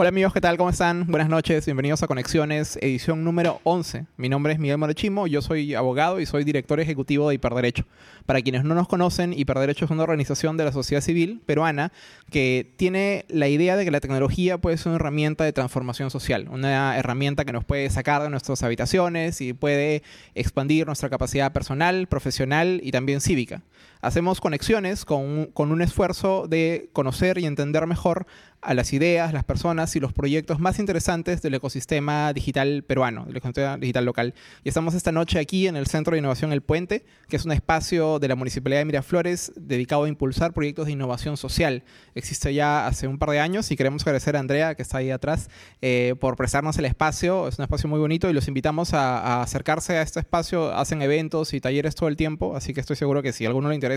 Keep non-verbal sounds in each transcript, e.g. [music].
Hola amigos, ¿qué tal? ¿Cómo están? Buenas noches, bienvenidos a Conexiones, edición número 11. Mi nombre es Miguel Morochimo, yo soy abogado y soy director ejecutivo de Hiperderecho. Para quienes no nos conocen, Hiperderecho es una organización de la sociedad civil peruana que tiene la idea de que la tecnología puede ser una herramienta de transformación social, una herramienta que nos puede sacar de nuestras habitaciones y puede expandir nuestra capacidad personal, profesional y también cívica. Hacemos conexiones con, con un esfuerzo de conocer y entender mejor a las ideas, las personas y los proyectos más interesantes del ecosistema digital peruano, del ecosistema digital local. Y estamos esta noche aquí en el Centro de Innovación El Puente, que es un espacio de la Municipalidad de Miraflores dedicado a impulsar proyectos de innovación social. Existe ya hace un par de años y queremos agradecer a Andrea, que está ahí atrás, eh, por prestarnos el espacio. Es un espacio muy bonito y los invitamos a, a acercarse a este espacio. Hacen eventos y talleres todo el tiempo, así que estoy seguro que si alguno le interesa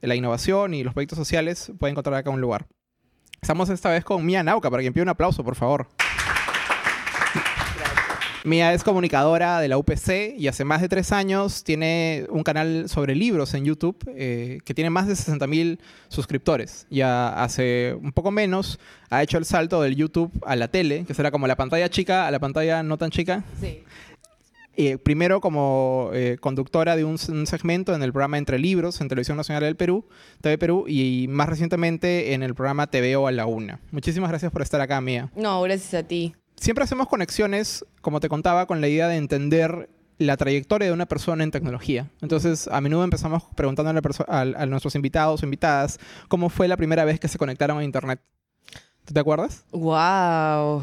la innovación y los proyectos sociales, puede encontrar acá un lugar. Estamos esta vez con Mía Nauca, para quien pida un aplauso, por favor. Mía es comunicadora de la UPC y hace más de tres años tiene un canal sobre libros en YouTube eh, que tiene más de 60.000 suscriptores. Ya hace un poco menos ha hecho el salto del YouTube a la tele, que será como la pantalla chica a la pantalla no tan chica. Sí. Eh, primero como eh, conductora de un, un, segmento en el programa Entre Libros en Televisión Nacional del Perú, TV Perú, y más recientemente en el programa TVO a la Una. Muchísimas gracias por estar acá, Mía. No, gracias a ti. Siempre hacemos conexiones, como te contaba, con la idea de entender la trayectoria de una persona en tecnología. Entonces, a menudo empezamos preguntándole a, a, a nuestros invitados o invitadas cómo fue la primera vez que se conectaron a Internet. ¿Tú te acuerdas? Wow.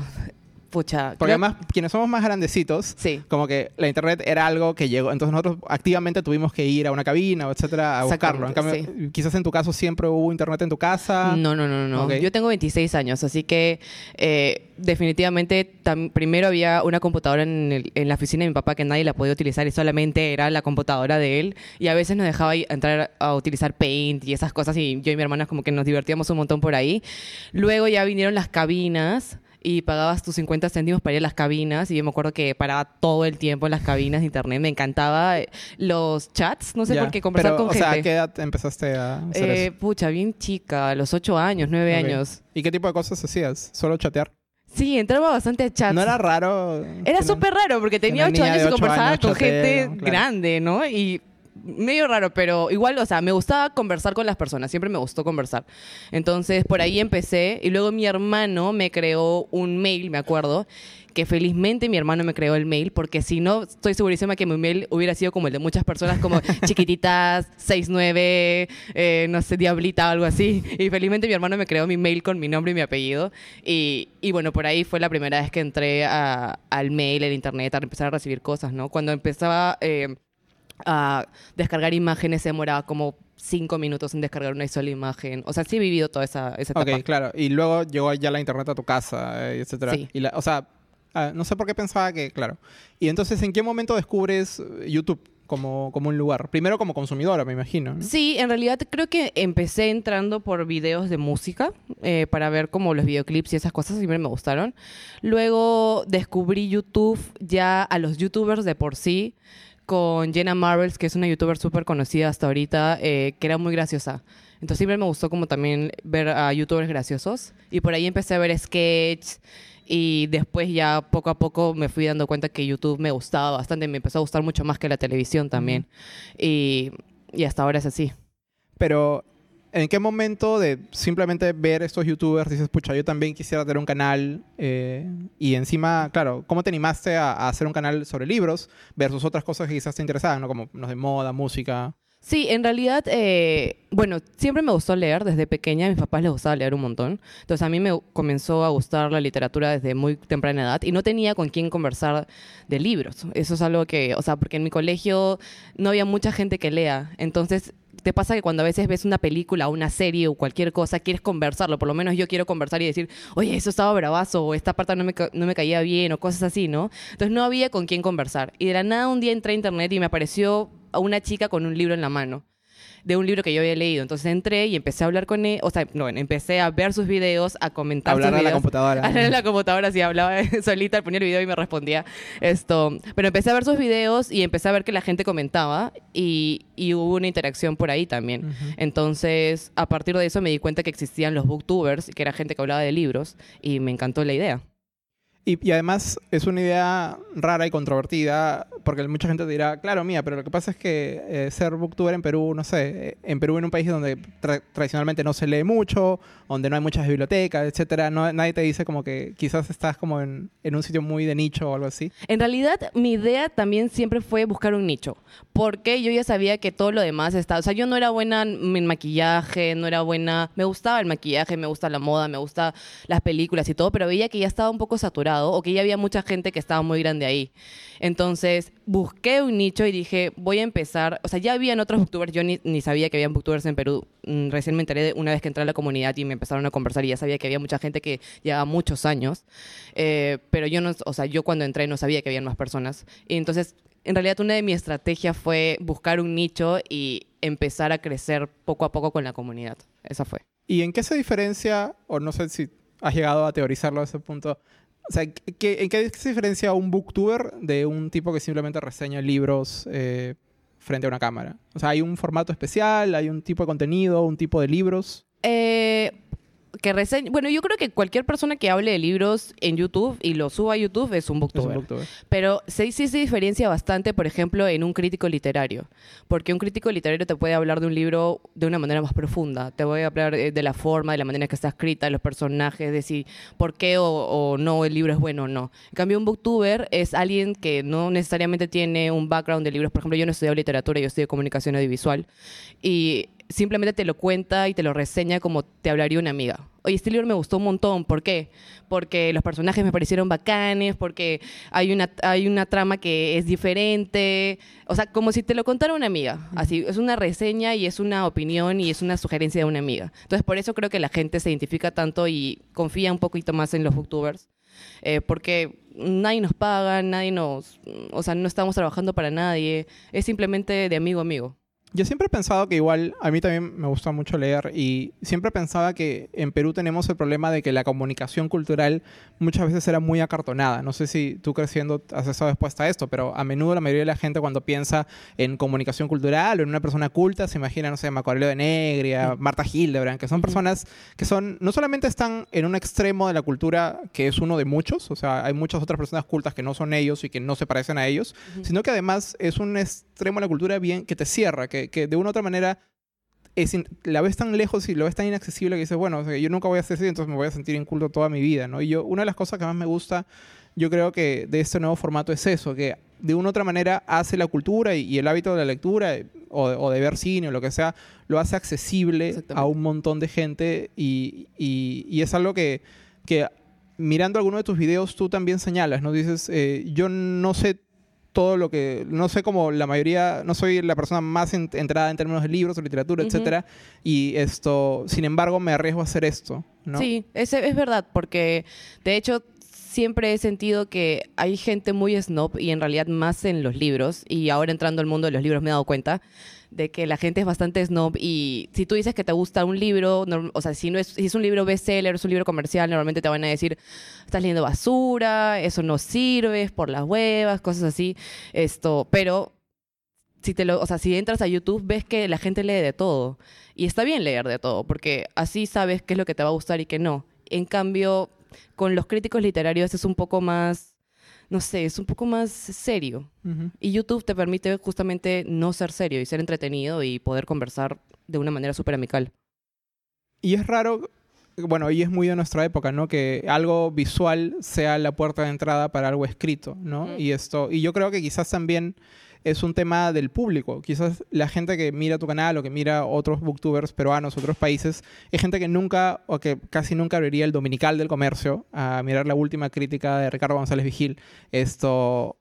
Pucha. Porque además, quienes somos más grandecitos, sí. como que la internet era algo que llegó. Entonces nosotros activamente tuvimos que ir a una cabina, etcétera, a buscarlo. En cambio, sí. quizás en tu caso siempre hubo internet en tu casa. No, no, no, no. Okay. Yo tengo 26 años, así que eh, definitivamente primero había una computadora en, el, en, la oficina de mi papá que nadie la podía utilizar y solamente era la computadora de él. Y a veces nos dejaba entrar a utilizar Paint y esas cosas y yo y mi hermana como que nos divertíamos un montón por ahí. Luego ya vinieron las cabinas y pagabas tus 50 céntimos para ir a las cabinas y yo me acuerdo que paraba todo el tiempo en las cabinas de internet. Me encantaba los chats, no sé ya, por qué conversar pero, con o gente. Sea, ¿a qué edad empezaste a hacer eh, eso? Pucha, bien chica, a los 8 años, 9 okay. años. ¿Y qué tipo de cosas hacías? ¿Solo chatear? Sí, entraba bastante a chats. No era raro. Era súper raro porque tenía 8 años y conversaba años, con gente claro. grande, ¿no? Y medio raro, pero igual, o sea, me gustaba conversar con las personas, siempre me gustó conversar. Entonces, por ahí empecé y luego mi hermano me creó un mail, me acuerdo, que felizmente mi hermano me creó el mail, porque si no, estoy segurísima que mi mail hubiera sido como el de muchas personas, como [laughs] chiquititas, 69, eh, no sé, diablita o algo así. Y felizmente mi hermano me creó mi mail con mi nombre y mi apellido. Y, y bueno, por ahí fue la primera vez que entré a, al mail, al internet, a empezar a recibir cosas, ¿no? Cuando empezaba... Eh, a descargar imágenes se demoraba como cinco minutos en descargar una sola imagen. O sea, sí he vivido toda esa, esa etapa. Ok, claro. Y luego llegó ya la internet a tu casa, eh, etcétera. Sí. Y la, o sea, uh, no sé por qué pensaba que, claro. Y entonces, ¿en qué momento descubres YouTube? Como, como un lugar. Primero como consumidora, me imagino. ¿no? Sí, en realidad creo que empecé entrando por videos de música eh, para ver como los videoclips y esas cosas siempre me gustaron. Luego descubrí YouTube ya a los youtubers de por sí con Jenna Marbles, que es una youtuber súper conocida hasta ahorita, eh, que era muy graciosa. Entonces siempre me gustó como también ver a youtubers graciosos. Y por ahí empecé a ver sketches y después ya poco a poco me fui dando cuenta que YouTube me gustaba bastante, me empezó a gustar mucho más que la televisión también. Y, y hasta ahora es así. Pero ¿En qué momento de simplemente ver estos youtubers dices, pucha, yo también quisiera tener un canal? Eh, y encima, claro, ¿cómo te animaste a, hacer un canal sobre libros versus otras cosas que quizás te interesaban, ¿no? Como los de moda, música? Sí, en realidad, eh, bueno, siempre me gustó leer desde pequeña. A mis papás les gustaba leer un montón. Entonces a mí me comenzó a gustar la literatura desde muy temprana edad y no tenía con quién conversar de libros. Eso es algo que, o sea, porque en mi colegio no había mucha gente que lea. Entonces te pasa que cuando a veces ves una película una serie o cualquier cosa, quieres conversarlo. Por lo menos yo quiero conversar y decir, oye, eso estaba bravazo, o esta parte no me, no me caía bien, o cosas así, ¿no? Entonces no había con quién conversar. Y de la nada un día entré a internet y me apareció a una chica con un libro en la mano. de un libro que yo había leído. Entonces entré y empecé a hablar con él, o sea, no, empecé a ver sus videos, a comentar Hablar sus a la videos. computadora. [laughs] Hablar en la computadora, sí, hablaba [laughs] solita, ponía el video y me respondía esto. Pero empecé a ver sus videos y empecé a ver que la gente comentaba y, y hubo una interacción por ahí también. Entonces, a partir de eso me di cuenta que existían los booktubers, que era gente que hablaba de libros y me encantó la idea. Y, y además es una idea rara y controvertida, porque mucha gente dirá, claro, mía, pero lo que pasa es que eh, ser booktuber en Perú, no sé, en Perú en un país donde tra- tradicionalmente no se lee mucho, donde no hay muchas bibliotecas, etcétera, no, nadie te dice como que quizás estás como en, en un sitio muy de nicho o algo así. En realidad, mi idea también siempre fue buscar un nicho, porque yo ya sabía que todo lo demás estaba, o sea, yo no era buena en maquillaje, no era buena, me gustaba el maquillaje, me gusta la moda, me gusta las películas y todo, pero veía que ya estaba un poco saturado o que ya había mucha gente que estaba muy grande ahí. Entonces, busqué un nicho y dije, voy a empezar, o sea, ya habían otros booktubers, yo ni, ni sabía que habían booktubers en Perú, Mm, recién me enteré de una vez que entré a la comunidad y me empezaron a conversar y ya sabía que había mucha gente que llevaba muchos años, Eh, pero yo no, o sea, yo cuando entré no sabía que habían más personas. Y entonces, en realidad, una de mis estrategias fue buscar un nicho y empezar a crecer poco a poco con la comunidad. Esa fue. ¿Y en qué se diferencia, o no sé si has llegado a teorizarlo a ese punto, o sea, ¿qué- ¿en qué se diferencia un booktuber de un tipo que simplemente reseña libros eh, frente a una cámara? O sea, ¿hay un formato especial? ¿Hay un tipo de contenido? ¿Un tipo de libros? Eh, que reseña, bueno, yo creo que cualquier persona que hable de libros en YouTube y lo suba a YouTube es un Es un booktuber. booktuber. Pero sí, sí se diferencia bastante, por ejemplo, en un crítico literario. Porque un crítico literario te puede hablar de un libro de una manera más profunda. Te voy a hablar eh, de la forma, de la manera en que está escrita, de los personajes, de si por qué o, o no el libro es bueno o no. En cambio, un booktuber es alguien que no necesariamente tiene un background de libros. Por ejemplo, yo no estudio literatura, yo estudio comunicación audiovisual. Y simplemente te lo cuenta y te lo reseña como te hablaría una amiga. Oye, este libro me gustó un montón. ¿Por qué? Porque los personajes me parecieron bacanes, porque hay una, hay una trama que es diferente. O sea, como si te lo contara una amiga. Así, es una reseña y es una opinión y es una sugerencia de una amiga. Entonces, por eso creo que la gente se identifica tanto y confía un poquito más en los booktubers. Eh, porque nadie nos paga, nadie nos... O sea, no estamos trabajando para nadie. Es simplemente de amigo a amigo. Yo siempre he pensado que igual, a mí también me gusta mucho leer y siempre pensaba que en Perú tenemos el problema de que la comunicación cultural muchas veces era muy acartonada. No sé si tú creciendo has estado expuesta a esto, pero a menudo la mayoría de la gente cuando piensa en comunicación cultural o en una persona culta se imagina, no sé, Macaulay de Negria, Marta Hildebrand, que son personas que son, no solamente están en un extremo de la cultura que es uno de muchos, o sea, hay muchas otras personas cultas que no son ellos y que no se parecen a ellos, sino que además es un extremo de la cultura bien que te cierra, que, que de una u otra manera es in- la ves tan lejos y lo ves tan inaccesible que dices, bueno, o sea, yo nunca voy a hacer así, entonces me voy a sentir inculto toda mi vida, ¿no? Y yo, una de las cosas que más me gusta, yo creo que de este nuevo formato es eso, que de una u otra manera hace la cultura y, y el hábito de la lectura o, de- o de ver cine o lo que sea, lo hace accesible a un montón de gente y, y- y es algo que, que mirando alguno de tus videos tú también señalas, ¿no? Dices, eh, yo no sé todo lo que, no sé como la mayoría, no soy la persona más en- entrada en términos de libros o literatura, Ujú. etcétera, y esto, sin embargo, me arriesgo a hacer esto, ¿no? Sí, es, es verdad, porque de hecho siempre he sentido que hay gente muy snob y en realidad más en los libros, y ahora entrando al mundo de los libros me he dado cuenta de que la gente es bastante snob y si tú dices que te gusta un libro, o sea, si, no es, si es un libro bestseller, es un libro comercial, normalmente te van a decir, estás leyendo basura, eso no sirve, es por las huevas, cosas así, esto, pero si te lo, o sea, si entras a YouTube ves que la gente lee de todo y está bien leer de todo porque así sabes qué es lo que te va a gustar y qué no. En cambio, con los críticos literarios es un poco más, no sé, es un poco más serio. Y YouTube te permite justamente no ser serio y ser entretenido y poder conversar de una manera súper amical. Y es raro, bueno, y es muy de nuestra época, ¿no? Que algo visual sea la puerta de entrada para algo escrito, ¿no? Y esto, y yo creo que quizás también es un tema del público. Quizás la gente que mira tu canal o que mira otros booktubers peruanos, otros países, es gente que nunca o que casi nunca abriría el Dominical del Comercio a mirar la última crítica de Ricardo González Vigil. Esto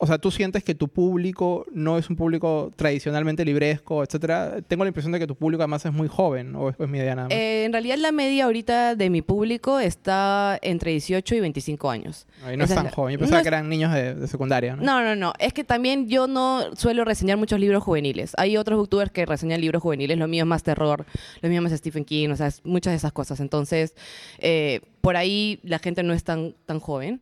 o sea, tú sientes que tu público no es un público tradicionalmente libresco, etcétera. Tengo la impresión de que tu público además es muy joven, o es, es mi idea nada más. Eh, en realidad la media ahorita de mi público está entre 18 y 25 años. No es esa tan es la- joven. Yo no pensaba es- que eran niños de, de secundaria, ¿no? No, no, no. Es que también yo no suelo reseñar muchos libros juveniles. Hay otros booktubers que reseñan libros juveniles. Lo mío es más terror, lo mío es más Stephen King, o sea, es muchas de esas cosas. Entonces, eh, por ahí la gente no es tan, tan joven.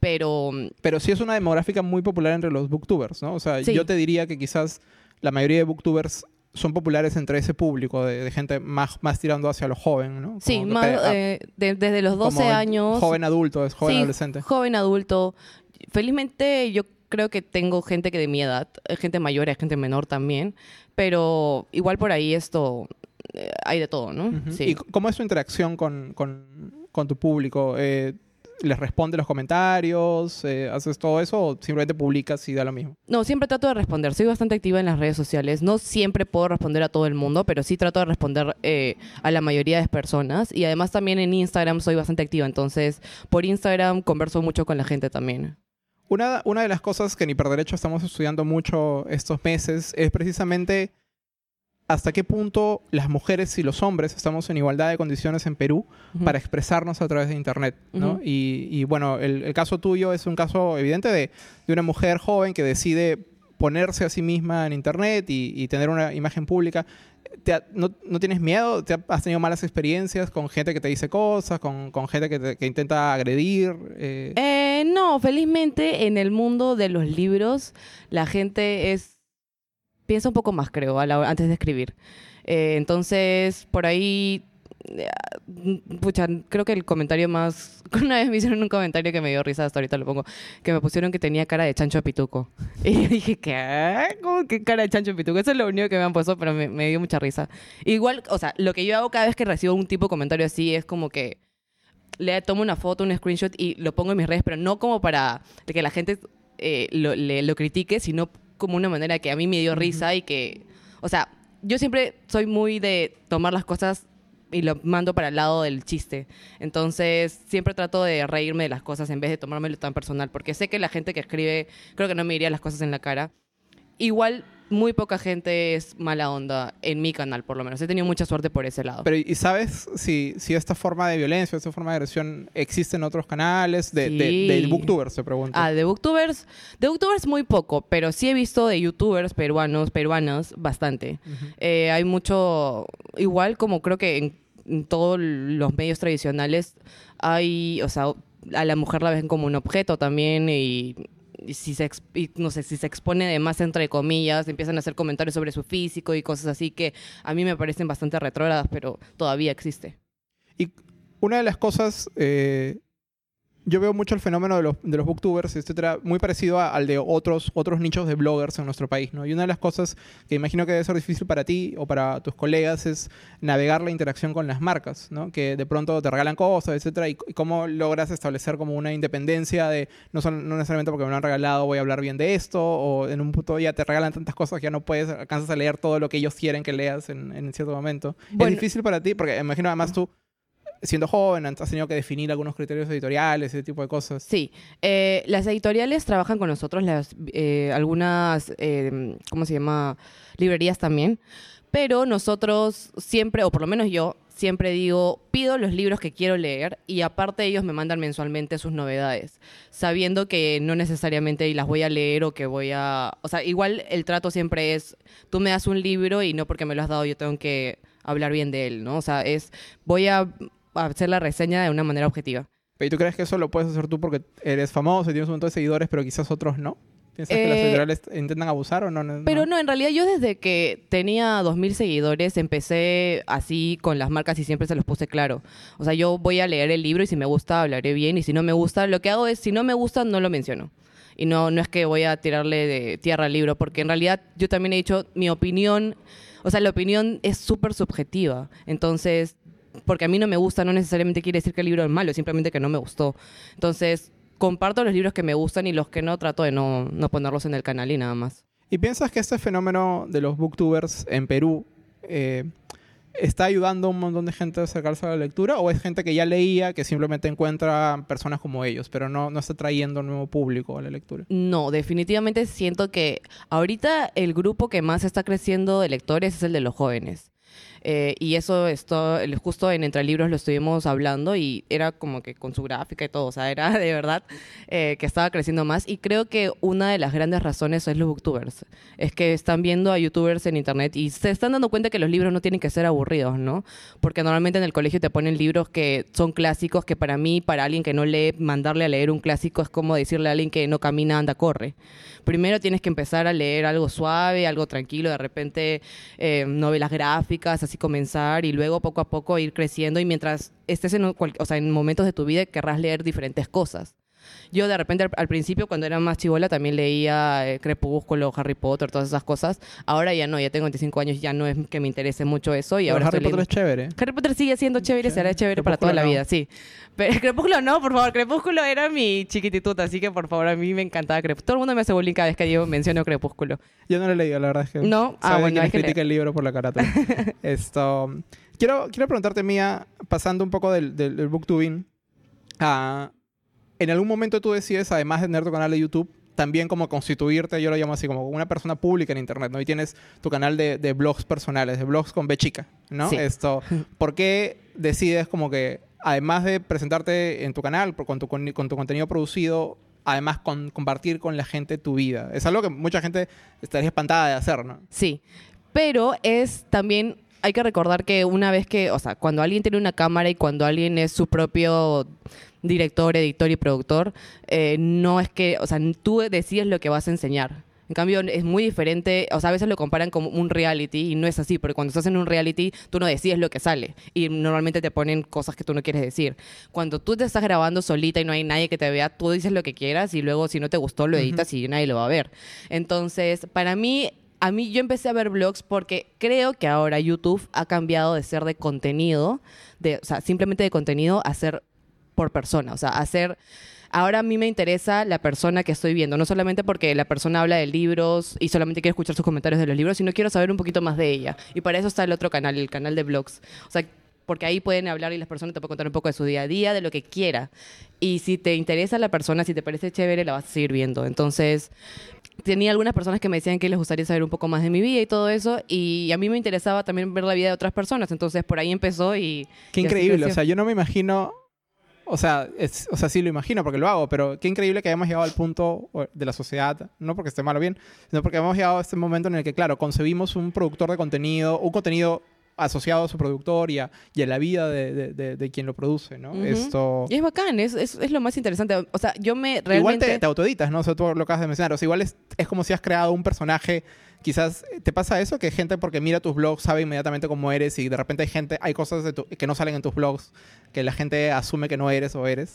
Pero Pero sí es una demográfica muy popular entre los booktubers, ¿no? O sea, Sí. yo te diría que quizás la mayoría de booktubers son populares entre ese público de, de gente más, más tirando hacia lo joven, ¿no? sí, Como más, pe- a- eh, de- desde los 12 como años. Joven adulto, es joven Sí, adolescente. Joven adulto. Felizmente yo creo que tengo gente que de mi edad, eh, gente mayor, gente menor también, pero igual por ahí esto eh, hay de todo, ¿no? Sí. ¿Y cómo es tu interacción con, con- con tu público? Eh, ¿Les responde los comentarios? Eh, ¿Haces todo eso o simplemente publicas y da lo mismo? No, siempre trato de responder. Soy bastante activa en las redes sociales. No siempre puedo responder a todo el mundo, pero sí trato de responder eh, a la mayoría de personas. Y además también en Instagram soy bastante activa. Entonces, por Instagram converso mucho con la gente también. Una, una de las cosas que en Hiperderecho estamos estudiando mucho estos meses es precisamente hasta qué punto las mujeres y los hombres estamos en igualdad de condiciones en Perú para expresarnos a través de Internet. y, y, bueno, el, el caso tuyo es un caso evidente de, de una mujer joven que decide ponerse a sí misma en Internet y, y tener una imagen pública. ¿Te ha- no, no tienes miedo? ¿Te ha- ¿Has tenido malas experiencias con gente que te dice cosas, con, con gente que, te- que intenta agredir? Eh, Eh, no, felizmente en el mundo de los libros la gente es piensa un poco más, creo, a la antes de escribir. Eh, entonces, por ahí, eh, pucha, creo que el comentario más... [laughs] Una vez me hicieron un comentario que me dio risa, hasta ahorita lo pongo, que me pusieron que tenía cara de chancho de pituco. [laughs] Y yo dije, ¿qué? ¿Cómo que cara de chancho de pituco? Eso es lo único que me han puesto, pero me, me dio mucha risa. Igual, o sea, lo que yo hago cada vez que recibo un tipo de comentario así es como que le tomo una foto, un screenshot y lo pongo en mis redes, pero no como para que la gente eh, lo, le- lo critique, sino como una manera que a mí me dio risa y que, o sea, yo siempre soy muy de tomar las cosas y lo mando para el lado del chiste. Entonces, siempre trato de reírme de las cosas en vez de tomármelo tan personal, porque sé que la gente que escribe, creo que no me diría las cosas en la cara. Igual, muy poca gente es mala onda en mi canal, por lo menos. He tenido mucha suerte por ese lado. Pero, ¿y sabes si, si esta forma de violencia, esta forma de agresión existe en otros canales? De, de, Sí. de booktubers, te pregunto. Ah, de booktubers, de booktubers muy poco, pero sí he visto de youtubers peruanos, peruanas, bastante. Eh, hay mucho, igual como creo que en, en todos los medios tradicionales hay, o sea, a la mujer la ven como un objeto también y, y si se, no sé, si se expone de más entre comillas, empiezan a hacer comentarios sobre su físico y cosas así que a mí me parecen bastante retrógradas, pero todavía existe. Y una de las cosas, eh, yo veo mucho el fenómeno de los, de los booktubers, etcétera, muy parecido a- al de otros, otros nichos de bloggers en nuestro país, ¿no? Y una de las cosas que imagino que debe ser difícil para ti o para tus colegas es navegar la interacción con las marcas, ¿no? Que de pronto te regalan cosas, etcétera, y, y cómo logras establecer como una independencia de, no, son- no necesariamente porque me lo han regalado voy a hablar bien de esto, o en un punto ya te regalan tantas cosas que ya no puedes, alcanzas a leer todo lo que ellos quieren que leas en, en cierto momento. Bueno. es difícil para ti, porque imagino además tú siendo joven, has tenido que definir algunos criterios editoriales, ese tipo de cosas. Sí, eh, las editoriales trabajan con nosotros, las, eh, algunas, eh, ¿cómo se llama? Librerías también, pero nosotros siempre, o por lo menos yo, siempre digo, pido los libros que quiero leer y aparte ellos me mandan mensualmente sus novedades, sabiendo que no necesariamente las voy a leer o que voy a... O sea, igual el trato siempre es, tú me das un libro y no porque me lo has dado yo tengo que hablar bien de él, ¿no? O sea, es, voy a hacer la reseña de una manera objetiva. ¿Y tú crees que eso lo puedes hacer tú porque eres famoso y tienes un montón de seguidores, pero quizás otros no? ¿Piensas que las Eh, editoriales intentan abusar o no? No- Pero no, en realidad yo desde que tenía 2.000 seguidores empecé así con las marcas y siempre se los puse claro. O sea, yo voy a leer el libro y si me gusta hablaré bien y si no me gusta, lo que hago es, si no me gusta, no lo menciono. Y no, no es que voy a tirarle de tierra al libro, porque en realidad yo también he dicho mi opinión, o sea, la opinión es súper subjetiva. Entonces, porque a mí no me gusta, no necesariamente quiere decir que el libro es malo, simplemente que no me gustó. Entonces, comparto los libros que me gustan y los que no trato de no, no ponerlos en el canal y nada más. ¿Y piensas que este fenómeno de los booktubers en Perú eh, está ayudando a un montón de gente a acercarse a la lectura o es gente que ya leía, que simplemente encuentra personas como ellos, pero no, no está trayendo un nuevo público a la lectura? No, definitivamente siento que ahorita el grupo que más está creciendo de lectores es el de los jóvenes. Eh, y eso esto, justo en Entre Libros lo estuvimos hablando y era como que con su gráfica y todo, o sea, era [laughs] de verdad eh, que estaba creciendo más. Y creo que una de las grandes razones es los booktubers. Es que están viendo a youtubers en internet y se están dando cuenta que los libros no tienen que ser aburridos, ¿no? Porque normalmente en el colegio te ponen libros que son clásicos, que para mí, para alguien que no lee, mandarle a leer un clásico es como decirle a alguien que no camina, anda, corre. Primero tienes que empezar a leer algo suave, algo tranquilo, de repente eh, novelas gráficas, así comenzar y luego poco a poco ir creciendo y mientras estés en, o sea, en momentos de tu vida querrás leer diferentes cosas. Yo de repente al, al principio cuando era más chivola también leía eh, Crepúsculo, Harry Potter, todas esas cosas. Ahora ya no, ya tengo 25 años, ya no es que me interese mucho eso y Pero ahora Harry Potter es chévere. Harry Potter sigue siendo chévere, será Chévere. chévere para toda la vida, sí. Pero [laughs] Crepúsculo no, por favor, Crepúsculo era mi chiquitituta, así que por favor, a mí me encantaba Crepúsculo. Todo el mundo me hace bullying cada vez que yo menciono Crepúsculo. Yo no lo he leído, la verdad es que. No, ah, bueno, hay que critica el libro por la carátula. [laughs] Esto. Quiero, quiero preguntarte, Mía, pasando un poco del, del, del booktubing. ah, en algún momento tú decides, además de tener tu canal de YouTube, también como constituirte, yo lo llamo así, como una persona pública en Internet, ¿no? Y tienes tu canal de, de blogs personales, de blogs con B chica, ¿no? Sí. Esto, [laughs] ¿por qué decides como que, además de presentarte en tu canal, con tu, con, con tu contenido producido, además con, compartir con la gente tu vida? Es algo que mucha gente estaría espantada de hacer, ¿no? Sí, pero es también, hay que recordar que una vez que, o sea, cuando alguien tiene una cámara y cuando alguien es su propio director, editor y productor, eh, no es que, o sea, tú decides lo que vas a enseñar. En cambio, es muy diferente, o sea, a veces lo comparan como un reality y no es así, porque cuando estás en un reality tú no decides lo que sale y normalmente te ponen cosas que tú no quieres decir. Cuando tú te estás grabando solita y no hay nadie que te vea, tú dices lo que quieras y luego si no te gustó lo editas y nadie lo va a ver. Entonces, para mí, a mí yo empecé a ver blogs porque creo que ahora YouTube ha cambiado de ser de contenido, de, o sea, simplemente de contenido a ser por persona, o sea, a ser... Ahora a mí me interesa la persona que estoy viendo, no solamente porque la persona habla de libros y solamente quiero escuchar sus comentarios de los libros, sino quiero saber un poquito más de ella. Y para eso está el otro canal, el canal de blogs. O sea, porque ahí pueden hablar y las personas te pueden contar un poco de su día a día, de lo que quiera. Y si te interesa la persona, si te parece chévere, la vas a seguir viendo. Entonces, tenía algunas personas que me decían que les gustaría saber un poco más de mi vida y todo eso, y a mí me interesaba también ver la vida de otras personas, entonces por ahí empezó y... Qué y increíble, o sea, yo no me imagino, o sea, es- o sea, sí lo imagino porque lo hago, pero qué increíble que hayamos llegado al punto de la sociedad, no porque esté mal o bien, sino porque hemos llegado a este momento en el que, claro, concebimos un productor de contenido, un contenido asociado a su productor y a, y a la vida de, de- de- de quien lo produce, ¿no? Ujú. Esto... Y es bacán, es, es, es lo más interesante. O sea, yo me realmente... Igual te, te autoeditas, ¿no? O sea, tú lo acabas de mencionar. O sea, igual es, es como si has creado un personaje. Quizás eh, te pasa eso, que gente porque mira tus blogs sabe inmediatamente cómo eres y de repente hay gente, hay cosas de tu- que no salen en tus blogs que la gente asume que no eres o eres.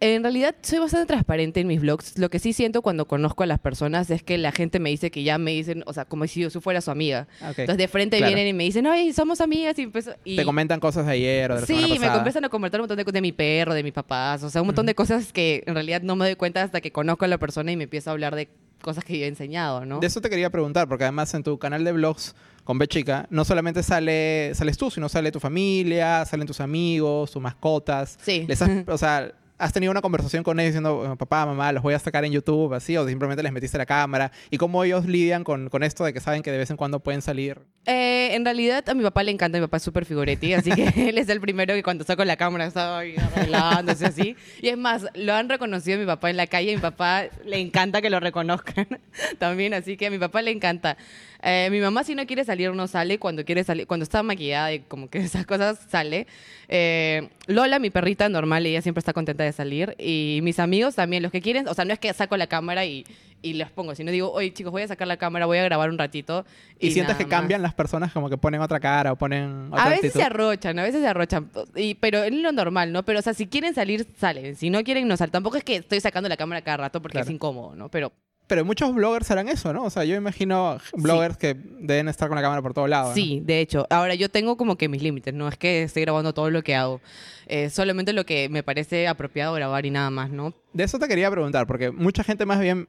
En realidad soy bastante transparente en mis blogs. Lo que sí siento cuando conozco a las personas es que la gente me dice que ya me dicen, o sea, como si yo fuera su amiga. Ah. Entonces de frente Claro. vienen y me dicen, ay, somos amigas y empiezo... Y... Te comentan cosas de ayer o de la Sí, me empiezan a comentar un montón de cosas de mi perro, de mis papás, o sea, un montón de cosas que en realidad no me doy cuenta hasta que conozco a la persona y me empiezo a hablar de cosas que yo he enseñado, ¿no? De eso te quería preguntar, porque además en tu canal de blogs con B Chica, no solamente sale, sales tú, sino sale tu familia, salen tus amigos, tus mascotas. Sí. Les has, [laughs] o sea, ¿has tenido una conversación con ellos diciendo, papá, mamá, los voy a sacar en YouTube, así? O simplemente les metiste la cámara. ¿Y cómo ellos lidian con, con esto de que saben que de vez en cuando pueden salir? Eh, en realidad a mi papá le encanta, mi papá es súper figuretti, así que [laughs] él es el primero que cuando saco la cámara está arreglándose así. Y es más, lo han reconocido a mi papá en la calle a mi papá le encanta que lo reconozcan [laughs] también, así que a mi papá le encanta. Eh, mi mamá si no quiere salir no sale, cuando quiere salir, cuando está maquillada y como que [laughs] esas cosas sale. Eh, Lola, mi perrita normal, ella siempre está contenta de salir. Y mis amigos también, los que quieren, o sea, no es que saco la cámara y, y los pongo, sino digo, oye chicos, voy a sacar la cámara, voy a grabar un ratito. ¿Y, sientes nada que más. cambian las personas como que ponen otra cara o ponen otra A veces actitud? se arrochan, a veces se arrochan, y, pero es lo normal, ¿no? Pero, o sea, si quieren salir, salen. Si no quieren, no salen. Tampoco es que estoy sacando la cámara cada rato porque Claro. es incómodo, ¿no? Pero Pero muchos bloggers harán eso, ¿no? O sea, yo imagino bloggers que deben estar con la cámara por todos lados. ¿no? sí, de hecho. Ahora, yo tengo como que mis límites, no es que esté grabando todo lo que hago. Eh, solamente lo que me parece apropiado grabar y nada más, ¿no? De eso te quería preguntar, porque mucha gente más bien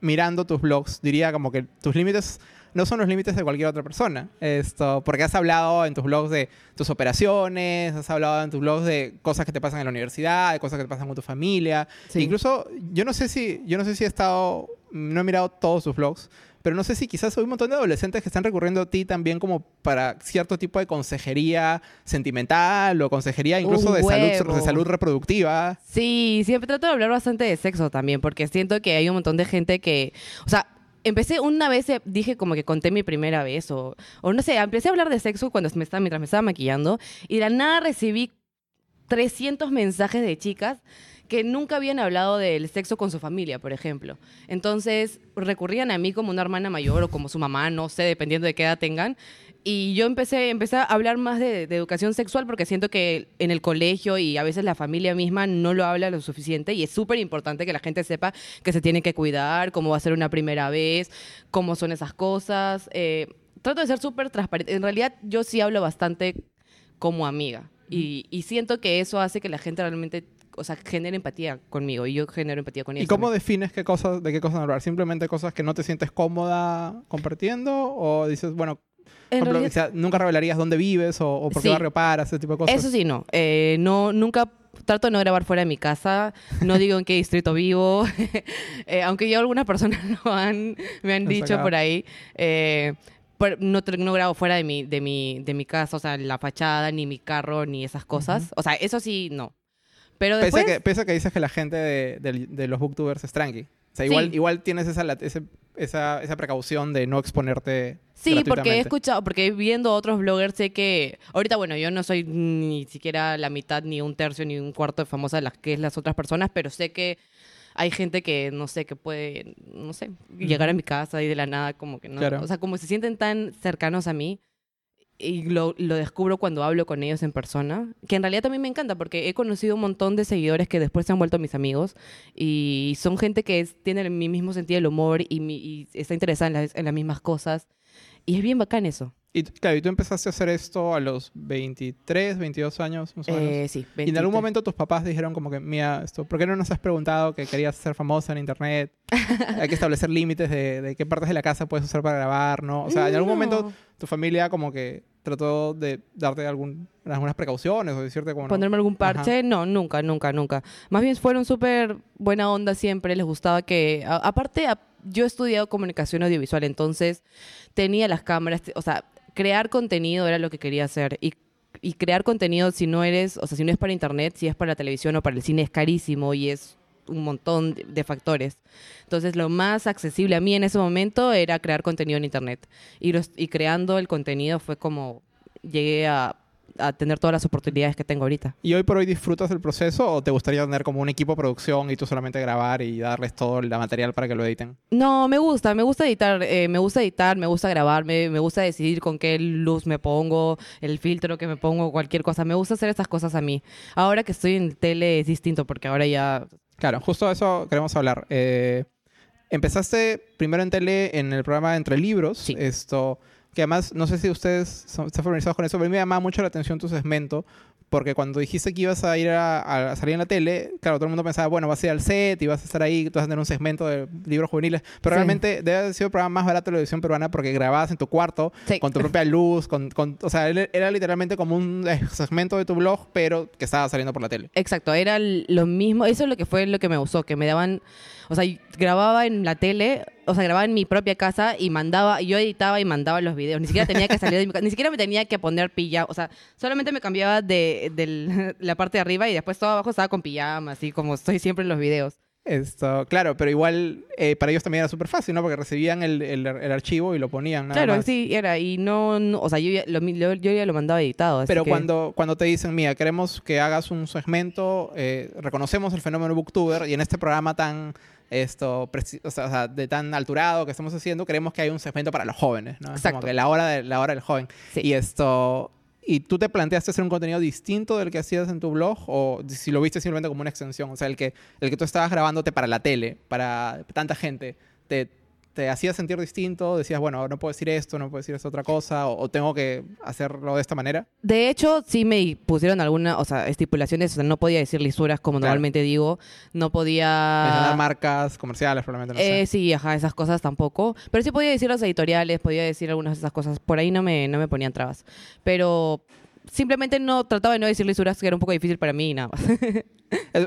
mirando tus blogs diría como que tus límites no son los límites de cualquier otra persona. Esto, porque has hablado en tus blogs de tus operaciones, has hablado en tus blogs de cosas que te pasan en la universidad, de cosas que te pasan con tu familia. Sí. Incluso, yo no sé si, yo no sé si he estado, no he mirado todos tus blogs, pero no sé si quizás hay un montón de adolescentes que están recurriendo a ti también como para cierto tipo de consejería sentimental o consejería incluso salud, de salud reproductiva. Sí, siempre trato de hablar bastante de sexo también, porque siento que hay un montón de gente que, o sea, empecé una vez, eh, dije como que conté mi primera vez, o, o no sé, empecé a hablar de sexo cuando me estaba, mientras me estaba maquillando, y de la nada recibí 300 mensajes de chicas que nunca habían hablado del sexo con su familia, por ejemplo. Entonces recurrían a mí como una hermana mayor o como su mamá, no sé, dependiendo de qué edad tengan. Y yo empecé, a hablar más de, educación sexual porque siento que en el colegio y a veces la familia misma no lo habla lo suficiente y es súper importante que la gente sepa que se tiene que cuidar, cómo va a ser una primera vez, cómo son esas cosas. Eh, trato de ser súper transparente. En realidad yo sí hablo bastante como amiga y siento que eso hace que la gente realmente, o sea, genere empatía conmigo y yo genero empatía con ellos. ¿Y cómo también. defines qué cosas, de qué cosas hablar? ¿Simplemente cosas que no te sientes cómoda compartiendo? ¿O dices, bueno, por En ejemplo, realidad- o sea, nunca revelarías dónde vives o, o por qué Sí. barrio paras, ese tipo de cosas? Eso sí, no. Eh, no. Nunca trato de no grabar fuera de mi casa. No digo en qué distrito vivo. [laughs] Eh, aunque ya algunas personas [laughs] lo han, me han dicho por ahí. Eh, no, no grabo fuera de mi, de, mi, de mi casa, o sea, la fachada, ni mi carro, ni esas cosas. O sea, eso sí, no. Pero Pese, a que, pese a que dices que la gente de, los booktubers es tranqui. O sea, igual, Sí. igual tienes esa, la- ese- esa, esa precaución de no exponerte Sí, porque he escuchado, porque viendo otros bloggers sé que ahorita, bueno, yo no soy ni siquiera la mitad, ni un tercio, ni un cuarto de famosa de las que es las otras personas, pero sé que hay gente que, no sé, que puede, no sé, llegar a mi casa y de la nada como que no, Claro. o sea, como se sienten tan cercanos a mí y lo, lo descubro cuando hablo con ellos en persona, que en realidad también me encanta porque he conocido un montón de seguidores que después se han vuelto mis amigos y son gente que es- tiene mi mismo sentido del humor y, mi- y está interesada en las, en las mismas cosas. Y es bien bacán eso. Y claro, y tú empezaste a hacer esto a los 23, 22 años, más o menos. Eh, sí, y en 23. algún momento tus papás dijeron como que, mira, esto, ¿por qué no nos has preguntado que querías ser famosa en internet? [laughs] Hay que establecer límites de, de qué partes de la casa puedes usar para grabar, ¿no? O sea, en algún No. momento tu familia como que trató de darte algún, algunas precauciones o decirte como... no, ponerme algún parche, no, nunca, nunca, nunca. Más bien fueron súper buena onda siempre, les gustaba que, a- aparte, a- yo he estudiado comunicación audiovisual, entonces tenía las cámaras, o sea, crear contenido era lo que quería hacer y y crear contenido si no eres, o sea, si no es para internet, si es para la televisión o para el cine es carísimo y es un montón de, factores. Entonces, lo más accesible a mí en ese momento era crear contenido en internet. Y, los- y creando el contenido fue como llegué a, a tener todas las oportunidades que tengo ahorita. ¿Y hoy por hoy disfrutas del proceso o te gustaría tener como un equipo de producción y tú solamente grabar y darles todo el material para que lo editen? No, me gusta, me gusta editar, eh, me gusta editar, me gusta grabarme, me gusta decidir con qué luz me pongo, el filtro que me pongo, cualquier cosa. Me gusta hacer estas cosas a mí. Ahora que estoy en tele es distinto porque ahora ya... Claro, justo de eso queremos hablar. Eh, empezaste primero en tele en el programa Entre Libros. Sí. Esto, que además, no sé si ustedes son, están familiarizados con eso, pero a mí me llamaba mucho la atención tu segmento. Porque cuando dijiste que ibas a ir a, a salir en la tele, claro, todo el mundo pensaba, bueno, vas a ir al set y vas a estar ahí, tú vas a tener un segmento de libros juveniles. Pero Sí. realmente debe haber sido el programa más barato de la televisión peruana porque grababas en tu cuarto, Sí. con tu propia luz, con, con- o sea, era era literalmente como un eh, segmento de tu blog, pero que estaba saliendo por la tele. Exacto, era lo mismo, eso es lo que fue lo que me gustó, que me daban, o sea, grababa en la tele, o sea, grababa en mi propia casa y mandaba, yo editaba y mandaba los videos, ni siquiera tenía que salir de mi casa, ni siquiera me tenía que poner pijama, o sea, solamente me cambiaba de, [laughs] la parte de arriba y después todo abajo estaba con pijama, así como estoy siempre en los videos. Esto, claro, pero igual eh, para ellos también era súper fácil, ¿no? Porque recibían el, el- el archivo y lo ponían nada claro, más. sí, era, y no, no- o sea, yo ya lo, mi- lo- yo ya lo mandaba editado. así Pero que- cuando, cuando te dicen, mira, queremos que hagas un segmento, eh, reconocemos el fenómeno booktuber y en este programa tan esto o sea, o sea, de tan alturado que estamos haciendo, queremos que haya un segmento para los jóvenes, ¿no? Exacto. Como que la hora, de, la hora del joven. Sí. Y esto... ¿Y tú te planteaste hacer un contenido distinto del que hacías en tu blog? ¿O si lo viste simplemente como una extensión? O sea, el que, el que tú estabas grabándote para la tele, para tanta gente, ¿te, te hacía sentir distinto? Decías, bueno, no puedo decir esto, no puedo decir esta otra cosa, o, o tengo que hacerlo de esta manera. De hecho, sí me pusieron alguna, o sea, estipulaciones, o sea, no podía decir lisuras como Claro. normalmente digo, no Mencionar podía... marcas comerciales, probablemente, no Eh, sé. sí, ajá, esas cosas tampoco. Pero sí podía decir los editoriales, podía decir algunas de esas cosas. Por ahí no me, no me ponían trabas. Pero simplemente no trataba de no decir lisuras, que era un poco difícil para mí y nada más. [laughs]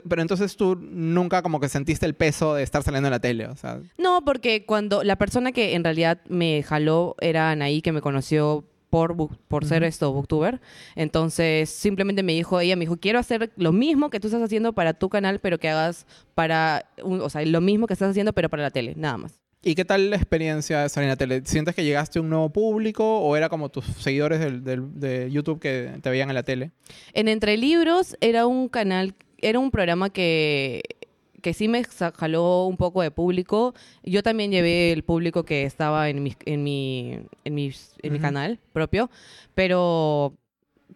Pero entonces tú nunca como que sentiste el peso de estar saliendo en la tele, o sea... No, porque cuando la persona que en realidad me jaló era Anaí, que me conoció por, por ser esto, booktuber. Entonces, simplemente me dijo, ella me dijo, quiero hacer lo mismo que tú estás haciendo para tu canal, pero que hagas para, un- o sea, lo mismo que estás haciendo, pero para la tele, nada más. ¿Y qué tal la experiencia de salir en la tele? ¿Sientes que llegaste a un nuevo público o era como tus seguidores del, del- de YouTube que te veían en la tele? En Entre Libros era un canal, era un programa que, que sí me jaló un poco de público. Yo también llevé el público que estaba en mi, en mi, en mi, en mi canal propio, pero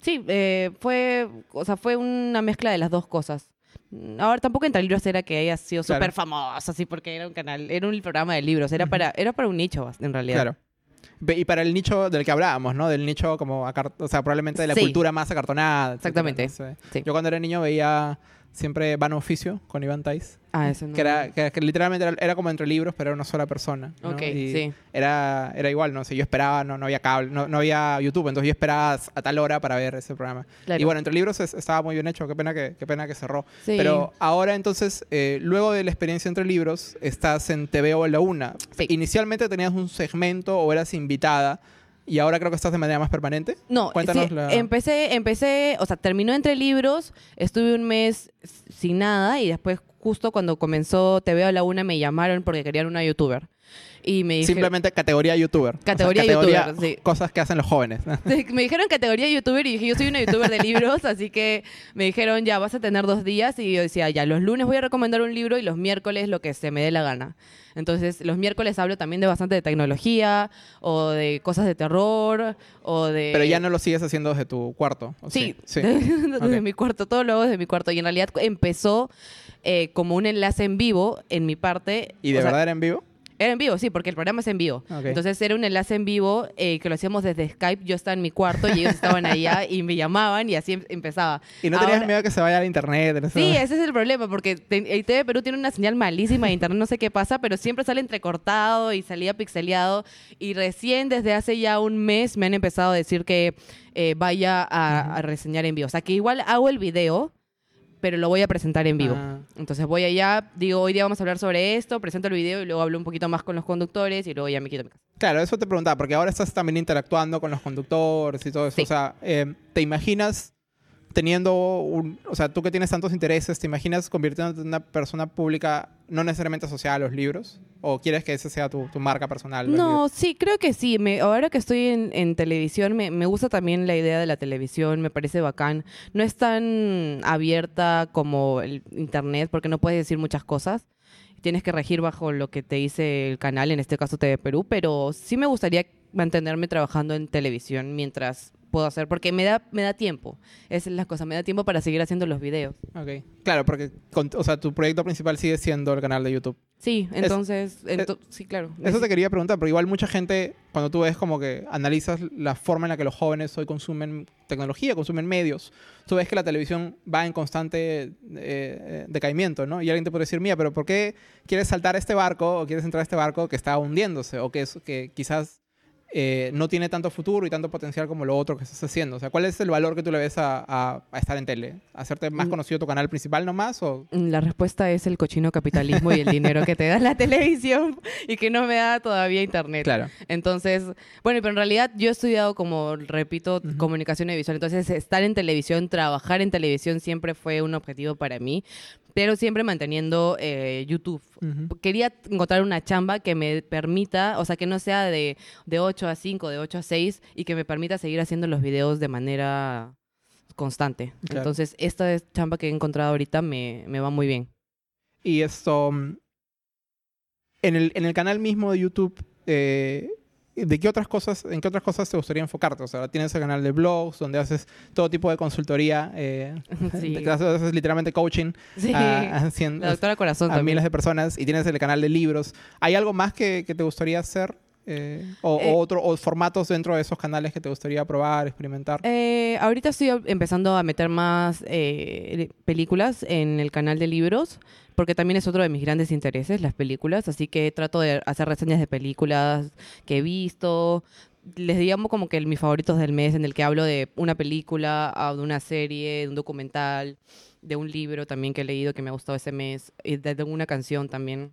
sí, eh, fue, o sea, fue una mezcla de las dos cosas. Ahora tampoco Entre Libros era que haya sido Claro. súper famoso, así porque era un canal, era un programa de libros, era para, era para un nicho en realidad. Claro. Y para el nicho del que hablábamos, ¿no? Del nicho como, o sea, probablemente de la Sí. cultura más acartonada. Exactamente. Sí. Yo cuando era niño veía siempre Vano Oficio con Iván Tais, Ah, eso no. que, era, que, que literalmente era, era como entre libros, pero era una sola persona. ¿no? Ok, Y sí. Era, era igual, no sé, yo esperaba, no, no había cable, no, no había YouTube, entonces yo esperaba a tal hora para ver ese programa. Claro. Y bueno, entre libros es- estaba muy bien hecho, qué pena que, qué pena que cerró. Sí. Pero ahora entonces, eh, luego de la experiencia entre libros, estás en TV o en la una. Sí. Inicialmente tenías un segmento o eras invitada y ahora creo que estás de manera más permanente. No, Cuéntanos sí, la- empecé, empecé, o sea, terminó entre libros, estuve un mes sin nada y después justo cuando comenzó TV a la una me llamaron porque querían una youtuber. Y me dijeron, Simplemente categoría youtuber. O sea, Categoría youtuber, sí. Cosas que hacen los jóvenes. [laughs] me dijeron categoría youtuber y dije, yo soy una youtuber de libros, así que me dijeron, ya, vas a tener dos días. Y yo decía, ya, los lunes voy a recomendar un libro y los miércoles lo que se me dé la gana. Entonces, los miércoles hablo también de bastante de tecnología o de cosas de terror o de... Pero ya no lo sigues haciendo desde tu cuarto. ¿o Sí, sí. [laughs] desde mi cuarto, todo lo hago desde mi cuarto. Y en realidad empezó eh, como un enlace en vivo en mi parte. ¿Y de O sea, verdad era en vivo? Era en vivo, sí, porque el programa es en vivo. Ok. Entonces era un enlace en vivo eh, que lo hacíamos desde Skype. Yo estaba en mi cuarto y ellos estaban allá y me llamaban y así em- empezaba. ¿Y no tenías Ahora- miedo que se vaya al internet? Sí, ese es el problema, porque el TV Perú tiene una señal malísima de internet, no sé qué pasa, pero siempre sale entrecortado y salía pixeleado. Y recién desde hace ya un mes me han empezado a decir que eh, vaya a, a reseñar en vivo. O sea, que igual hago el video, pero lo voy a presentar en vivo. Ah. Entonces voy allá, digo, hoy día vamos a hablar sobre esto, presento el video y luego hablo un poquito más con los conductores y luego ya me quito mi casa. Claro, eso te preguntaba, porque ahora estás también interactuando con los conductores y todo eso. Sí. O sea, eh, ¿te imaginas teniendo un... O sea, tú que tienes tantos intereses, ¿te imaginas convirtiéndote en una persona pública no necesariamente asociada a los libros? ¿O quieres que esa sea tu, tu marca personal? No, sí, creo que sí. Me, ahora que estoy en, en televisión, me, me gusta también la idea de la televisión, me parece bacán. No es tan abierta como el internet, porque no puedes decir muchas cosas. Tienes que regir bajo lo que te dice el canal, en este caso TV Perú, pero sí me gustaría mantenerme trabajando en televisión mientras puedo hacer, porque me da, me da tiempo. Esa es la cosa, me da tiempo para seguir haciendo los videos. Ok. Claro, porque con- o sea, tu proyecto principal sigue siendo el canal de YouTube. Sí, entonces, ento- sí, claro. Eso te quería preguntar, porque igual mucha gente, cuando tú ves como que analizas la forma en la que los jóvenes hoy consumen tecnología, consumen medios, tú ves que la televisión va en constante eh, eh, decaimiento, ¿no? Y alguien te puede decir, mira, pero ¿por qué quieres saltar a este barco o quieres entrar a este barco que está hundiéndose o que, es, que quizás eh, no tiene tanto futuro y tanto potencial como lo otro que estás haciendo? O sea, ¿cuál es el valor que tú le ves a, a- a estar en tele? ¿Hacerte más Mm. conocido tu canal principal nomás o...? La respuesta es el cochino capitalismo y el dinero que te da la [laughs] televisión y que no me da todavía internet. Claro. Entonces, bueno, pero en realidad yo he estudiado, como repito, comunicación audiovisual. Entonces, estar en televisión, trabajar en televisión siempre fue un objetivo para mí, pero siempre manteniendo eh, YouTube. Quería encontrar una chamba que me permita, o sea, que no sea de, de 8 a 5, de 8 a 6 y que me permita seguir haciendo los videos de manera constante. Claro. Entonces, esta es chamba que he encontrado ahorita me, me va muy bien. Y esto, mm, en el, en el canal mismo de YouTube, eh, ¿de qué otras cosas, en qué otras cosas te gustaría enfocarte? O sea, tienes el canal de blogs donde haces todo tipo de consultoría, eh, Sí. te [laughs] haces, haces literalmente coaching Sí. a, a cien- La doctora Corazón a miles de personas y tienes el canal de libros. ¿Hay algo más que, que te gustaría hacer? Eh, o, Eh, o otro, o formatos dentro de esos canales que te gustaría probar, experimentar? Eh, ahorita estoy empezando a meter más eh, películas en el canal de libros, porque también es otro de mis grandes intereses, las películas, así que trato de hacer reseñas de películas que he visto. Les digamos como que mis favoritos del mes, en el que hablo de una película, de una serie, de un documental, de un libro también que he leído que me ha gustado ese mes, y de, de una canción también.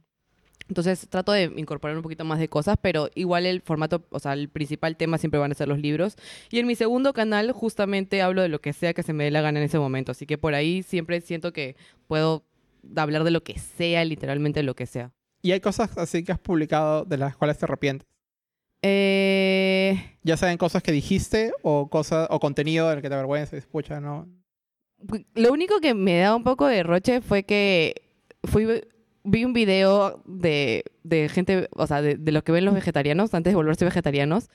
Entonces trato de incorporar un poquito más de cosas, pero igual el formato, o sea, el principal tema siempre van a ser los libros. Y en mi segundo canal justamente hablo de lo que sea que se me dé la gana en ese momento. Así que por ahí siempre siento que puedo hablar de lo que sea, literalmente lo que sea. ¿Y hay cosas así que has publicado de las cuales te arrepientes? Eh, Ya sean cosas que dijiste o cosas o contenido del que te avergüences, pucha, no. lo único que me da un poco de roche fue que fui vi un video de, de gente, o sea, de, de lo que ven los vegetarianos antes de volverse vegetarianos.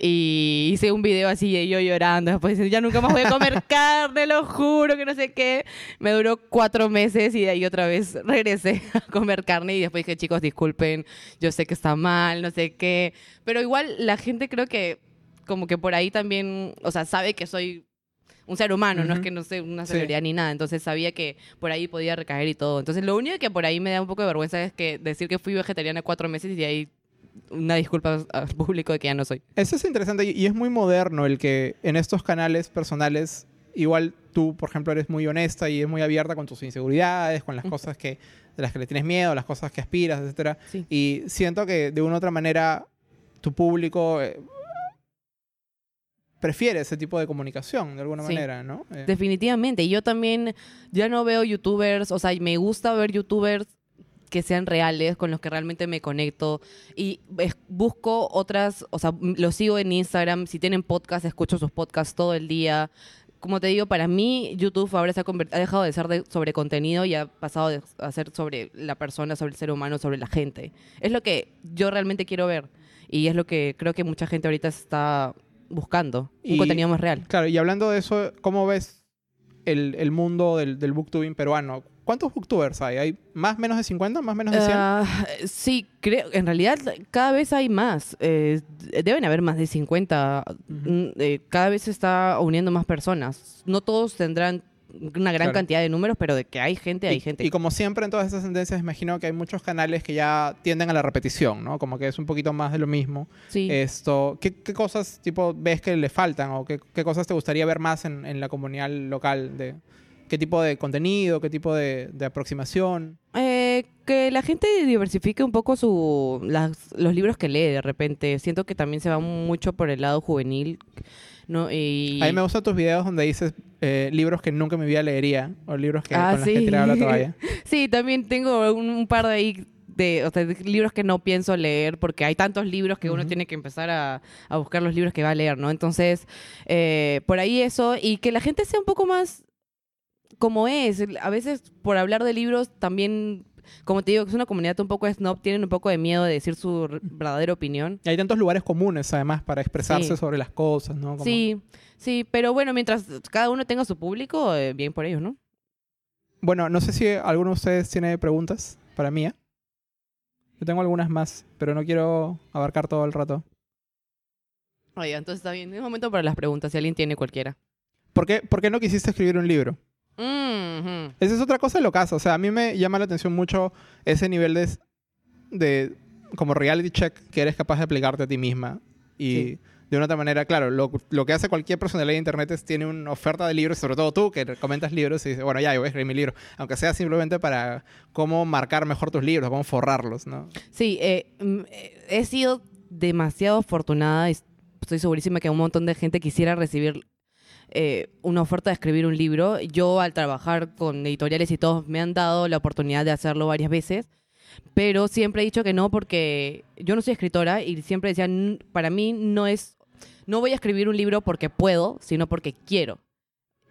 Y hice un video así de yo llorando. Después diciendo, ya nunca más voy a comer [laughs] carne, lo juro, que no sé qué. Me duró cuatro meses y de ahí otra vez [laughs] regresé a comer carne. Y después dije, chicos, disculpen, yo sé que está mal, no sé qué. Pero igual la gente creo que como que por ahí también, o sea, sabe que soy un ser humano, no es que no sé una Sí. celebridad ni nada. Entonces sabía que por ahí podía recaer y todo. Entonces lo único que por ahí me da un poco de vergüenza es que decir que fui vegetariana cuatro meses y de ahí una disculpa al [laughs] público de que ya no soy. Eso es interesante y- es muy moderno el que en estos canales personales, igual tú, por ejemplo, eres muy honesta y es muy abierta con tus inseguridades, con las cosas que, de las que le tienes miedo, las cosas que aspiras. Sí. Y siento que de una u otra manera tu público eh, prefiere ese tipo de comunicación, de alguna Sí. manera, ¿no? Eh, Definitivamente. Y yo también ya no veo youtubers, o sea, me gusta ver youtubers que sean reales, con los que realmente me conecto. Y es- busco otras, o sea, los sigo en Instagram, si tienen podcast, escucho sus podcasts todo el día. Como te digo, para mí YouTube ahora se ha, ha dejado de ser de- sobre contenido y ha pasado de- a ser sobre la persona, sobre el ser humano, sobre la gente. Es lo que yo realmente quiero ver. Y es lo que creo que mucha gente ahorita está buscando. Un Y- contenido más real. Claro, y hablando de eso, ¿cómo ves el, el mundo del, del booktubing peruano? ¿Cuántos booktubers hay? ¿Hay más menos de 50? ¿Más menos de 100? Ah, sí, creo, en realidad cada vez hay más. Eh, deben haber más de 50. Ujú. Mm, eh, cada vez se está uniendo más personas. No todos tendrán una gran Claro. cantidad de números, pero de que hay gente, hay y, gente. y como siempre en todas esas tendencias, imagino que hay muchos canales que ya tienden a la repetición, ¿no? Como que es un poquito más de lo mismo. sí. Esto, ¿qué, qué cosas tipo ves que le faltan o qué, qué cosas te gustaría ver más en, en la comunidad local? De, ¿Qué tipo de contenido, qué tipo de, de aproximación? Eh, que la gente diversifique un poco su, las- los libros que lee de repente. Siento que también se va mucho por el lado juvenil. ¿No? Y... A mí me gustan tus videos donde dices eh, libros que nunca en mi vida leería o libros que, Ah, con los que he sí. tirado la toalla. [laughs] Sí, también tengo un, un par de ahí de, o sea, de libros que no pienso leer porque hay tantos libros que uno tiene que empezar a, a buscar los libros que va a leer, ¿no? Entonces, eh, por ahí eso y que la gente sea un poco más como es. A veces por hablar de libros también, como te digo, es una comunidad un poco snob, tienen un poco de miedo de decir su verdadera opinión. Y hay tantos lugares comunes, además, para expresarse Sí. sobre las cosas, ¿no? Como- Sí, sí, pero bueno, mientras cada uno tenga su público, eh, bien por ellos, ¿no? Bueno, no sé si alguno de ustedes tiene preguntas para mí. ¿eh? Yo tengo algunas más, pero no quiero abarcar todo el rato. Oiga, entonces está bien. Es momento para las preguntas, si alguien tiene cualquiera. ¿Por qué, por qué no quisiste escribir un libro? Esa es otra cosa de lo caso. O sea, a mí me llama la atención mucho ese nivel de, de como reality check que eres capaz de aplicarte a ti misma. Y Sí. de una otra manera, claro, lo, lo que hace cualquier personalidad de internet es tiene una oferta de libros, sobre todo tú que comentas libros y dices, bueno, ya, yo voy a escribir mi libro. Aunque sea simplemente para cómo marcar mejor tus libros, cómo forrarlos, ¿no? Sí, eh, mm, eh, he sido demasiado afortunada y estoy segurísima que un montón de gente quisiera recibir eh, una oferta de escribir un libro. Yo al trabajar con editoriales y todos me han dado la oportunidad de hacerlo varias veces, pero siempre he dicho que no porque yo no soy escritora y siempre decía, "N- para mí no es, no voy a escribir un libro porque puedo, sino porque quiero.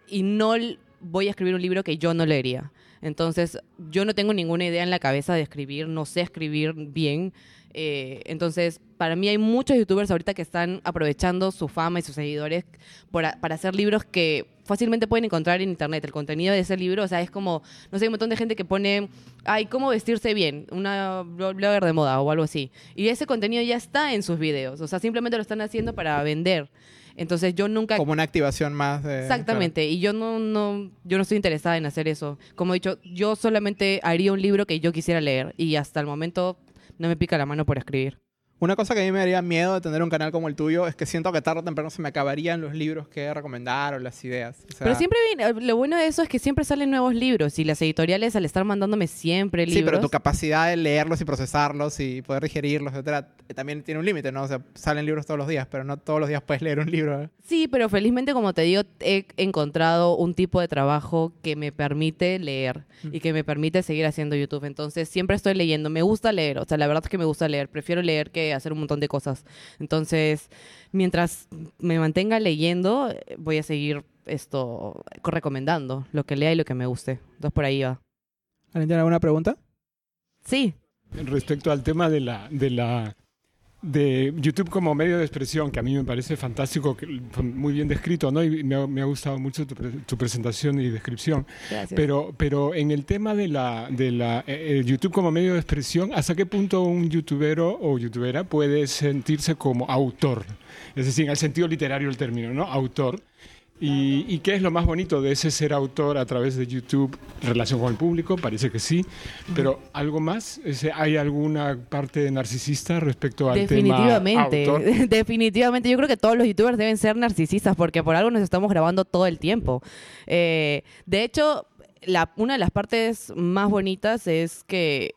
Y no voy a escribir un libro que yo no leería. Entonces, yo no tengo ninguna idea en la cabeza de escribir, no sé escribir bien. Eh, entonces, para mí hay muchos youtubers ahorita que están aprovechando su fama y sus seguidores para hacer libros que fácilmente pueden encontrar en internet. El contenido de ese libro, o sea, es como, no sé, un montón de gente que pone, ay, ¿cómo vestirse bien? Una blogger de moda o algo así. Y ese contenido ya está en sus videos, o sea, simplemente lo están haciendo para vender. Entonces yo nunca... Como una activación más de... Exactamente, y yo no, no, yo no estoy interesada en hacer eso. Como he dicho, yo solamente haría un libro que yo quisiera leer y hasta el momento no me pica la mano por escribir. Una cosa que a mí me daría miedo de tener un canal como el tuyo es que siento que tarde o temprano se me acabarían los libros que recomendar o las ideas. Pero siempre lo bueno de eso es que siempre salen nuevos libros y las editoriales al estar mandándome siempre libros. Sí, pero tu capacidad de leerlos y procesarlos y poder digerirlos, etcétera, también tiene un límite, ¿no? O sea, salen libros todos los días, pero no todos los días puedes leer un libro. ¿eh? Sí, pero felizmente, como te digo, he encontrado un tipo de trabajo que me permite leer mm. y que me permite seguir haciendo YouTube. Entonces, siempre estoy leyendo. Me gusta leer, o sea, la verdad es que me gusta leer. Prefiero leer que hacer un montón de cosas. Entonces, mientras me mantenga leyendo, voy a seguir esto recomendando lo que lea y lo que me guste. Entonces, por ahí va. ¿Alguien tiene alguna pregunta? Sí. Respecto al tema de la, de la de YouTube como medio de expresión, que a mí me parece fantástico, muy bien descrito, ¿no? Y me ha, gustado mucho tu, presentación y descripción. Pero, pero en el tema de la, de la eh, YouTube como medio de expresión, ¿hasta qué punto un youtubero o youtubera puede sentirse como autor? Es decir, en el sentido literario del término, ¿no? Autor. ¿Y, qué es lo más bonito de ese ser autor a través de YouTube? ¿Relación con el público? Parece que sí. Pero ¿algo más? ¿Hay alguna parte narcisista respecto al Definitivamente. tema autor? [laughs] Definitivamente. Yo creo que todos los youtubers deben ser narcisistas porque por algo nos estamos grabando todo el tiempo. Eh, de hecho, la, una de las partes más bonitas es que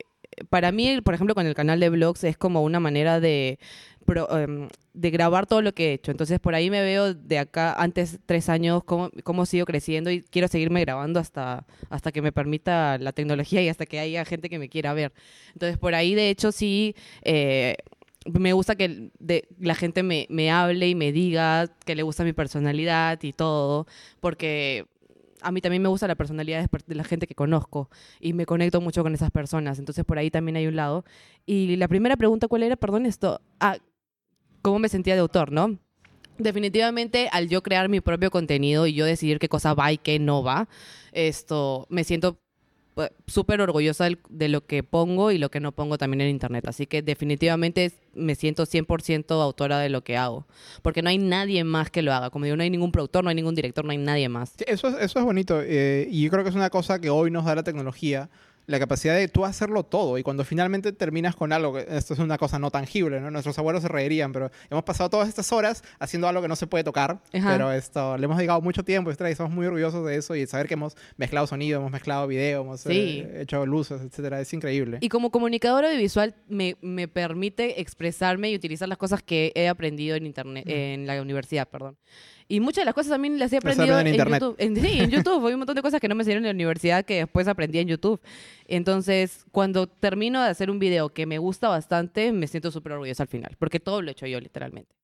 para mí, por ejemplo, con el canal de vlogs es como una manera de Em, de grabar todo lo que he hecho. Entonces por ahí me veo de acá, antes tres años, cómo, cómo sigo creciendo y quiero seguirme grabando hasta, hasta que me permita la tecnología y hasta que haya gente que me quiera ver. Entonces por ahí de hecho sí... Eh, me gusta que de, la gente me, me hable y me diga que le gusta mi personalidad y todo, porque a mí también me gusta la personalidad de la gente que conozco y me conecto mucho con esas personas. Entonces, por ahí también hay un lado. Y la primera pregunta, ¿cuál era? Perdón, esto. Ah, cómo me sentía de autor, ¿no? Definitivamente, al yo crear mi propio contenido y yo decidir qué cosa va y qué no va, esto me siento pues, súper orgullosa de lo que pongo y lo que no pongo también en internet. Así que definitivamente me siento 100% autora de lo que hago. Porque no hay nadie más que lo haga. Como digo, no hay ningún productor, no hay ningún director, no hay nadie más. eso, es, eso es bonito. Eh, y yo creo que es una cosa que hoy nos da la tecnología la capacidad de tú hacerlo todo y cuando finalmente terminas con algo, esto es una cosa no tangible, ¿no? Nuestros abuelos se reirían, pero hemos pasado todas estas horas haciendo algo que no se puede tocar, pero esto, le hemos dedicado mucho tiempo y estamos muy orgullosos de eso y saber que hemos mezclado sonido, hemos mezclado video, hemos eh, hecho luces, etcétera, es increíble. Y como comunicador audiovisual me, me, permite expresarme y utilizar las cosas que he aprendido en internet, en la universidad, perdón. Y muchas de las cosas también las he aprendido en, YouTube. sí, en [laughs] YouTube. Hay un montón de cosas que no me salieron en la universidad que después aprendí en YouTube. Entonces, cuando termino de hacer un video que me gusta bastante, me siento súper orgullosa al final, porque todo lo he hecho yo literalmente.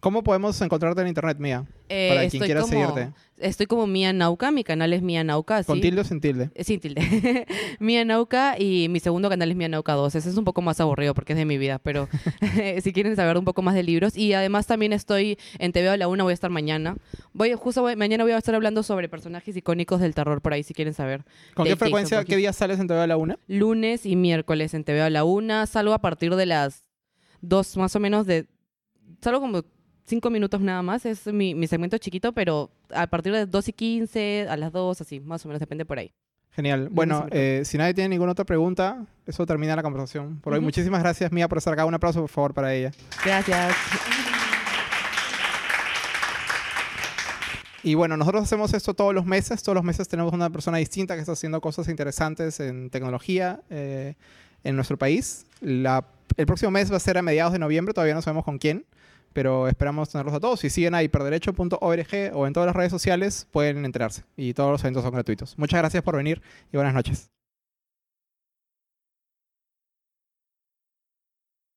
¿Cómo podemos encontrarte en internet, Mía? Eh, para quien quiera seguirte. Estoy como Mía Nauca, mi canal es Mía Nauca. ¿Con tilde o sin tilde? Eh, sin tilde. [laughs] Mía Nauca y mi segundo canal es Mía Nauca 2. Ese es un poco más aburrido porque es de mi vida, pero [laughs] [laughs] si quieren saber un poco más de libros. Y además también estoy en TV a la una, voy a estar mañana. Voy, justo mañana voy a estar hablando sobre personajes icónicos del terror por ahí, si quieren saber. ¿Con qué frecuencia, qué días sales en TV a la una? Lunes y miércoles en TV a la una. Salgo a partir de las dos más o menos de... Salgo como cinco minutos nada más. Es mi, mi segmento chiquito, pero a partir de 2 y 15, a las 2, así, más o menos, depende por ahí. Genial. Bueno, eh, si nadie tiene ninguna otra pregunta, eso termina la conversación. Por hoy, muchísimas gracias, Mía, por estar acá. Un aplauso, por favor, para ella. Gracias. Y bueno, nosotros hacemos esto todos los meses. Todos los meses tenemos una persona distinta que está haciendo cosas interesantes en tecnología eh, en nuestro país. La, el próximo mes va a ser a mediados de noviembre, todavía no sabemos con quién pero esperamos tenerlos a todos. Si siguen a hiperderecho.org o en todas las redes sociales, pueden enterarse. Y todos los eventos son gratuitos. Muchas gracias por venir y buenas noches.